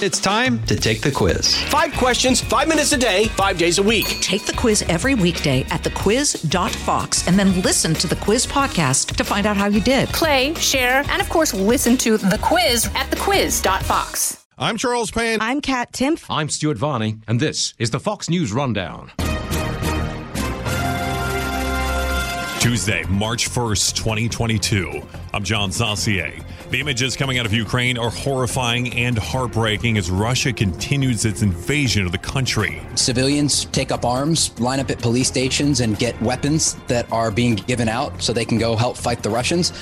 It's time to take the quiz. Five questions, five minutes a day, five days a week. Take the quiz every weekday at thequiz.fox and then listen to the quiz podcast to find out how you did. Play, share, and of course, listen to the quiz at thequiz.fox. I'm Charles Payne. I'm Kat Timpf. I'm Stuart Varney, and this is the Fox News Rundown. Tuesday, March 1st, 2022. I'm John Saucier. The images coming out of Ukraine are horrifying and heartbreaking as Russia continues its invasion of the country. Civilians take up arms, line up at police stations, and get weapons that are being given out so they can go help fight the Russians.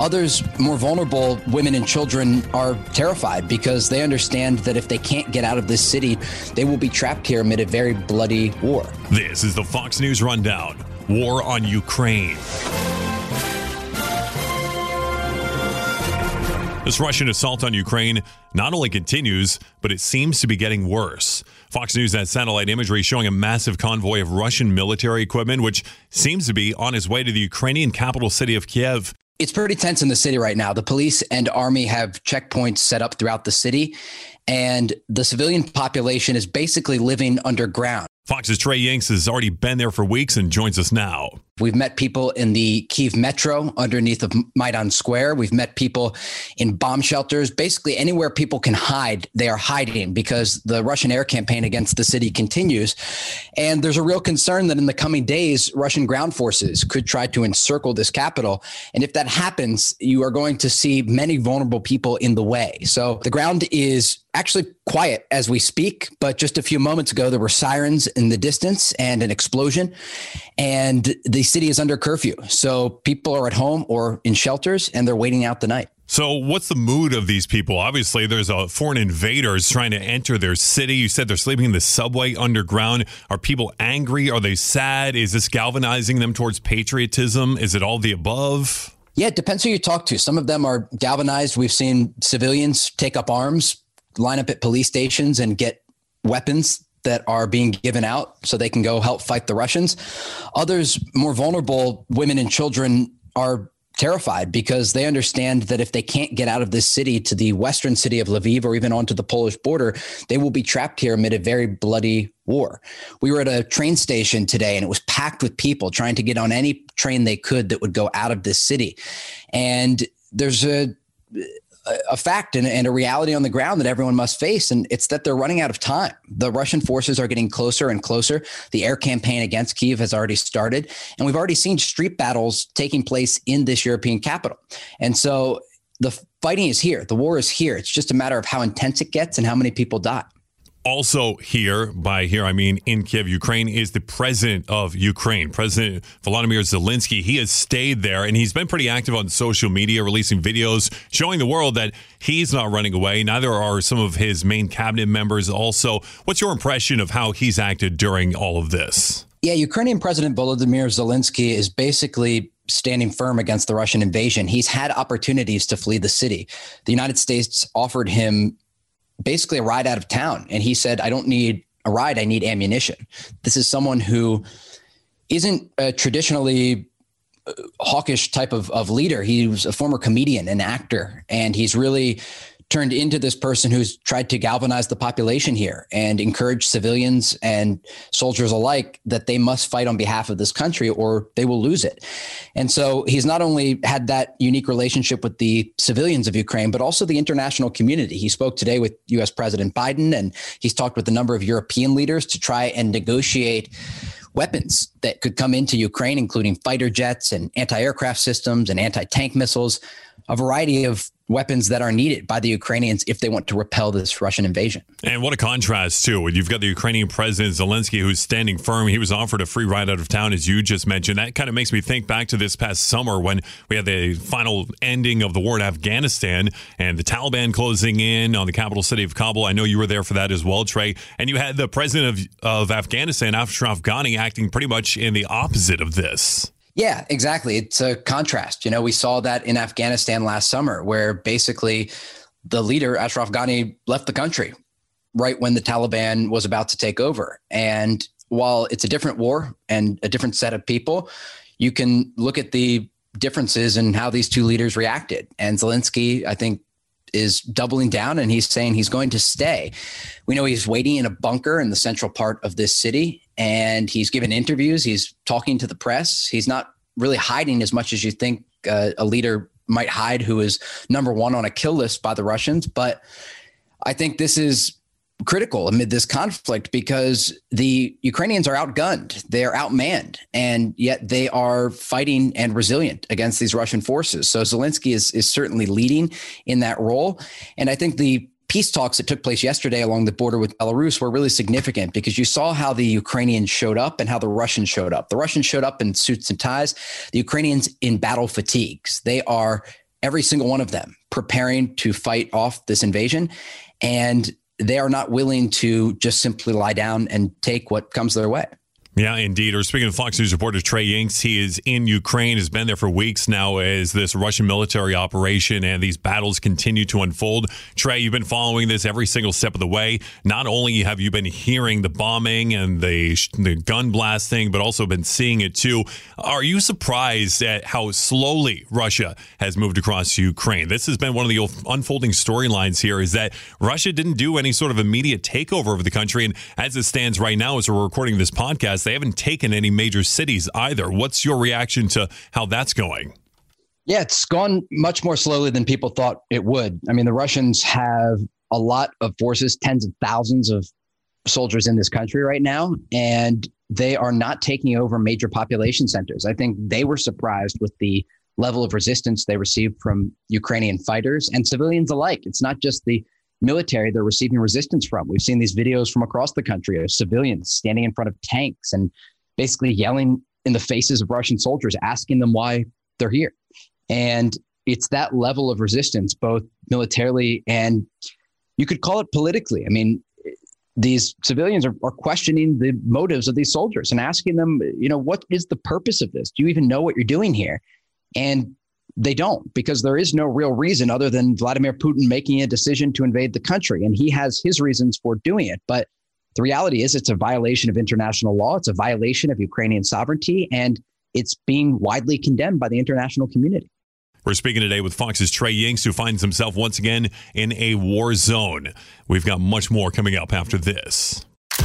Others, more vulnerable women and children, are terrified because they understand that if they can't get out of this city, they will be trapped here amid a very bloody war. This is the Fox News Rundown War on Ukraine. This Russian assault on Ukraine not only continues, but it seems to be getting worse. Fox News has satellite imagery showing a massive convoy of Russian military equipment, which seems to be on its way to the Ukrainian capital city of Kiev. It's pretty tense in the city right now. The police and army have checkpoints set up throughout the city, and the civilian population is basically living underground. Fox's Trey Yingst has already been there for weeks and joins us now. We've met people in the Kiev metro underneath of Maidan Square. We've met people in bomb shelters. Basically, anywhere people can hide, they are hiding because the Russian air campaign against the city continues. And there's a real concern that in the coming days, Russian ground forces could try to encircle this capital. And if that happens, you are going to see many vulnerable people in the way. So the ground is actually quiet as we speak, but just a few moments ago, there were sirens in the distance and an explosion. And the city is under curfew. So people are at home or in shelters and they're waiting out the night. So, what's the mood of these people? Obviously, there's a foreign invaders trying to enter their city. You said they're sleeping in the subway underground. Are people angry? Are they sad? Is this galvanizing them towards patriotism? Is it all the above? Yeah, it depends who you talk to. Some of them are galvanized. We've seen civilians take up arms, line up at police stations, and get weapons that are being given out so they can go help fight the Russians. Others, more vulnerable women and children, are terrified because they understand that if they can't get out of this city to the western city of Lviv or even onto the Polish border, they will be trapped here amid a very bloody war. We were at a train station today and it was packed with people trying to get on any train they could that would go out of this city. And there's a a fact and, and, a reality on the ground that everyone must face, and it's that they're running out of time. The Russian forces are getting closer and closer. The air campaign against Kiev has already started, and we've already seen street battles taking place in this European capital. And so the fighting is here, the war is here. It's just a matter of how intense it gets and how many people die also here, by here I mean in Kiev, Ukraine, is the president of Ukraine, President Volodymyr Zelensky. He has stayed there and he's been pretty active on social media, releasing videos showing the world that he's not running away. Neither are some of his main cabinet members. Also, what's your impression of how he's acted during all of this? Yeah, Ukrainian President Volodymyr Zelensky is basically standing firm against the Russian invasion. He's had opportunities to flee the city. The United States offered him basically a ride out of town. And he said, I don't need a ride, I need ammunition. This is someone who isn't a traditionally uh, hawkish type of, of leader. He was a former comedian and actor, and he's really turned into this person who's tried to galvanize the population here and encourage civilians and soldiers alike that they must fight on behalf of this country or they will lose it. And so he's not only had that unique relationship with the civilians of Ukraine, but also the international community. He spoke today with US President Biden and he's talked with a number of European leaders to try and negotiate weapons that could come into Ukraine, including fighter jets and anti aircraft systems and anti tank missiles, a variety of weapons that are needed by the Ukrainians if they want to repel this Russian invasion. And what a contrast, too. You've got the Ukrainian President Zelensky who's standing firm. He was offered a free ride out of town, as you just mentioned. That kind of makes me think back to this past summer when we had the final ending of the war in Afghanistan and the Taliban closing in on the capital city of Kabul. I know you were there for that as well, Trey. And you had the president of, of Afghanistan, Ashraf Ghani, acting pretty much in the opposite of this. Yeah, exactly. It's a contrast. You know, we saw that in Afghanistan last summer, where basically the leader, Ashraf Ghani, left the country right when the Taliban was about to take over. And while it's a different war and a different set of people, you can look at the differences in how these two leaders reacted. And Zelensky, I think, is doubling down and he's saying he's going to stay. We know he's waiting in a bunker in the central part of this city and he's given interviews. He's talking to the press. He's not really hiding as much as you think uh, a leader might hide who is number one on a kill list by the Russians. But I think this is critical amid this conflict because the Ukrainians are outgunned, they're outmanned, and yet they are fighting and resilient against these Russian forces. So Zelensky is, is certainly leading in that role. And I think the peace talks that took place yesterday along the border with Belarus were really significant because you saw how the Ukrainians showed up and how the Russians showed up. The Russians showed up in suits and ties, the Ukrainians in battle fatigues. They are every single one of them preparing to fight off this invasion. And they are not willing to just simply lie down and take what comes their way. Yeah, indeed. Or speaking of Fox News reporter Trey Yingst, he is in Ukraine, has been there for weeks now as this Russian military operation and these battles continue to unfold. Trey, you've been following this every single step of the way. Not only have you been hearing the bombing and the, the gun blasting, but also been seeing it too. Are you surprised at how slowly Russia has moved across Ukraine? This has been one of the unfolding storylines here is that Russia didn't do any sort of immediate takeover of the country. And as it stands right now, as we're recording this podcast, they haven't taken any major cities either. What's your reaction to how that's going? Yeah, it's gone much more slowly than people thought it would. I mean, the Russians have a lot of forces, tens of thousands of soldiers in this country right now, and they are not taking over major population centers. I think they were surprised with the level of resistance they received from Ukrainian fighters and civilians alike. It's not just the military they're receiving resistance from. We've seen these videos from across the country of civilians standing in front of tanks and basically yelling in the faces of Russian soldiers, asking them why they're here. And it's that level of resistance, both militarily and you could call it politically. I mean, these civilians are, are questioning the motives of these soldiers and asking them, you know, what is the purpose of this? Do you even know what you're doing here? And they don't because there is no real reason other than Vladimir Putin making a decision to invade the country. And he has his reasons for doing it. But the reality is, it's a violation of international law, it's a violation of Ukrainian sovereignty, and it's being widely condemned by the international community. We're speaking today with Fox's Trey Yingst, who finds himself once again in a war zone. We've got much more coming up after this.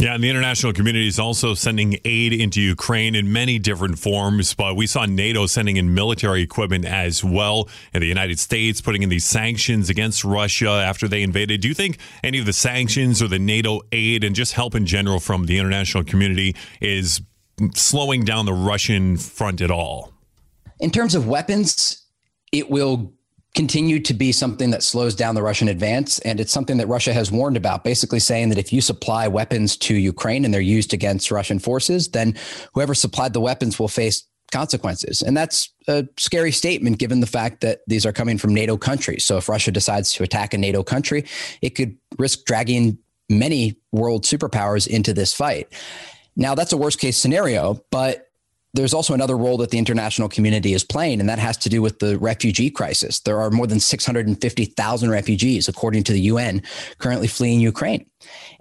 Yeah, and the international community is also sending aid into Ukraine in many different forms. But we saw NATO sending in military equipment as well, and the United States putting in these sanctions against Russia after they invaded. Do you think any of the sanctions or the NATO aid and just help in general from the international community is slowing down the Russian front at all? In terms of weapons, it will continue to be something that slows down the Russian advance. And it's something that Russia has warned about, basically saying that if you supply weapons to Ukraine and they're used against Russian forces, then whoever supplied the weapons will face consequences. And that's a scary statement given the fact that these are coming from NATO countries. So if Russia decides to attack a NATO country, it could risk dragging many world superpowers into this fight. Now, that's a worst case scenario, but there's also another role that the international community is playing, and that has to do with the refugee crisis. There are more than 650,000 refugees, according to the UN, currently fleeing Ukraine.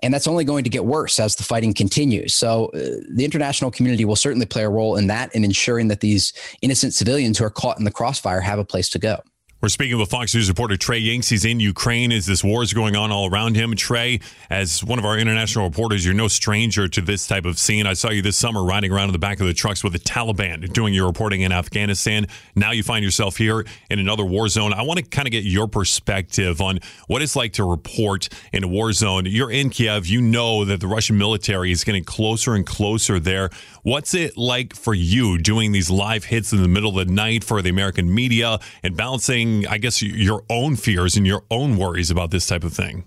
And that's only going to get worse as the fighting continues. So uh, the international community will certainly play a role in that in ensuring that these innocent civilians who are caught in the crossfire have a place to go. We're speaking with Fox News reporter Trey Yingst. He's in Ukraine as this war is going on all around him. Trey, as one of our international reporters, you're no stranger to this type of scene. I saw you this summer riding around in the back of the trucks with the Taliban doing your reporting in Afghanistan. Now you find yourself here in another war zone. I want to kind of get your perspective on what it's like to report in a war zone. You're in Kiev. You know that the Russian military is getting closer and closer there. What's it like for you doing these live hits in the middle of the night for the American media and balancing? I guess, your own fears and your own worries about this type of thing?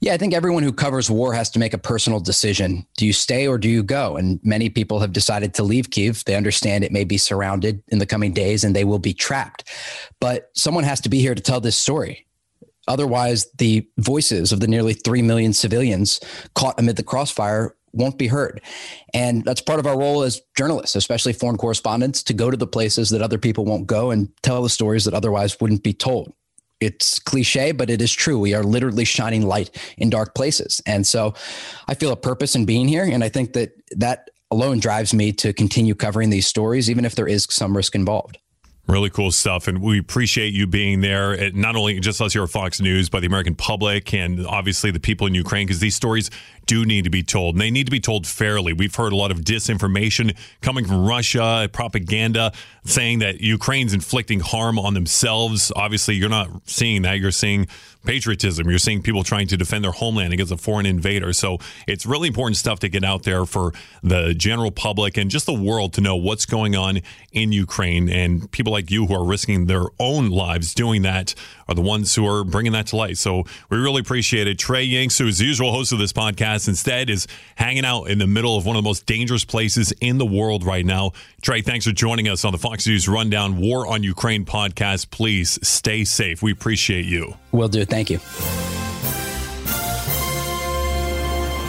Yeah, I think everyone who covers war has to make a personal decision. Do you stay or do you go? And many people have decided to leave Kiev. They understand it may be surrounded in the coming days and they will be trapped. But someone has to be here to tell this story. Otherwise, the voices of the nearly 3 million civilians caught amid the crossfire won't be heard. And that's part of our role as journalists, especially foreign correspondents, to go to the places that other people won't go and tell the stories that otherwise wouldn't be told. it's cliche, but it is true. We are literally shining light in dark places. And so I feel a purpose in being here. And I think that that alone drives me to continue covering these stories, even if there is some risk involved. Really cool stuff. And we appreciate you being there. It, not only just us here at Fox News, but the American public and obviously the people in Ukraine, because these stories do need to be told. And they need to be told fairly. We've heard a lot of disinformation coming from Russia, propaganda saying that Ukraine's inflicting harm on themselves. Obviously, you're not seeing that. You're seeing patriotism. You're seeing people trying to defend their homeland against a foreign invader. So it's really important stuff to get out there for the general public and just the world to know what's going on in Ukraine. And people like you who are risking their own lives doing that are the ones who are bringing that to light. So we really appreciate it. Trey Yingst, who is the usual host of this podcast, instead is hanging out in the middle of one of the most dangerous places in the world right now. Trey, thanks for joining us on the Fox News Rundown War on Ukraine podcast. Please stay safe. We appreciate you. Will do. Thank you.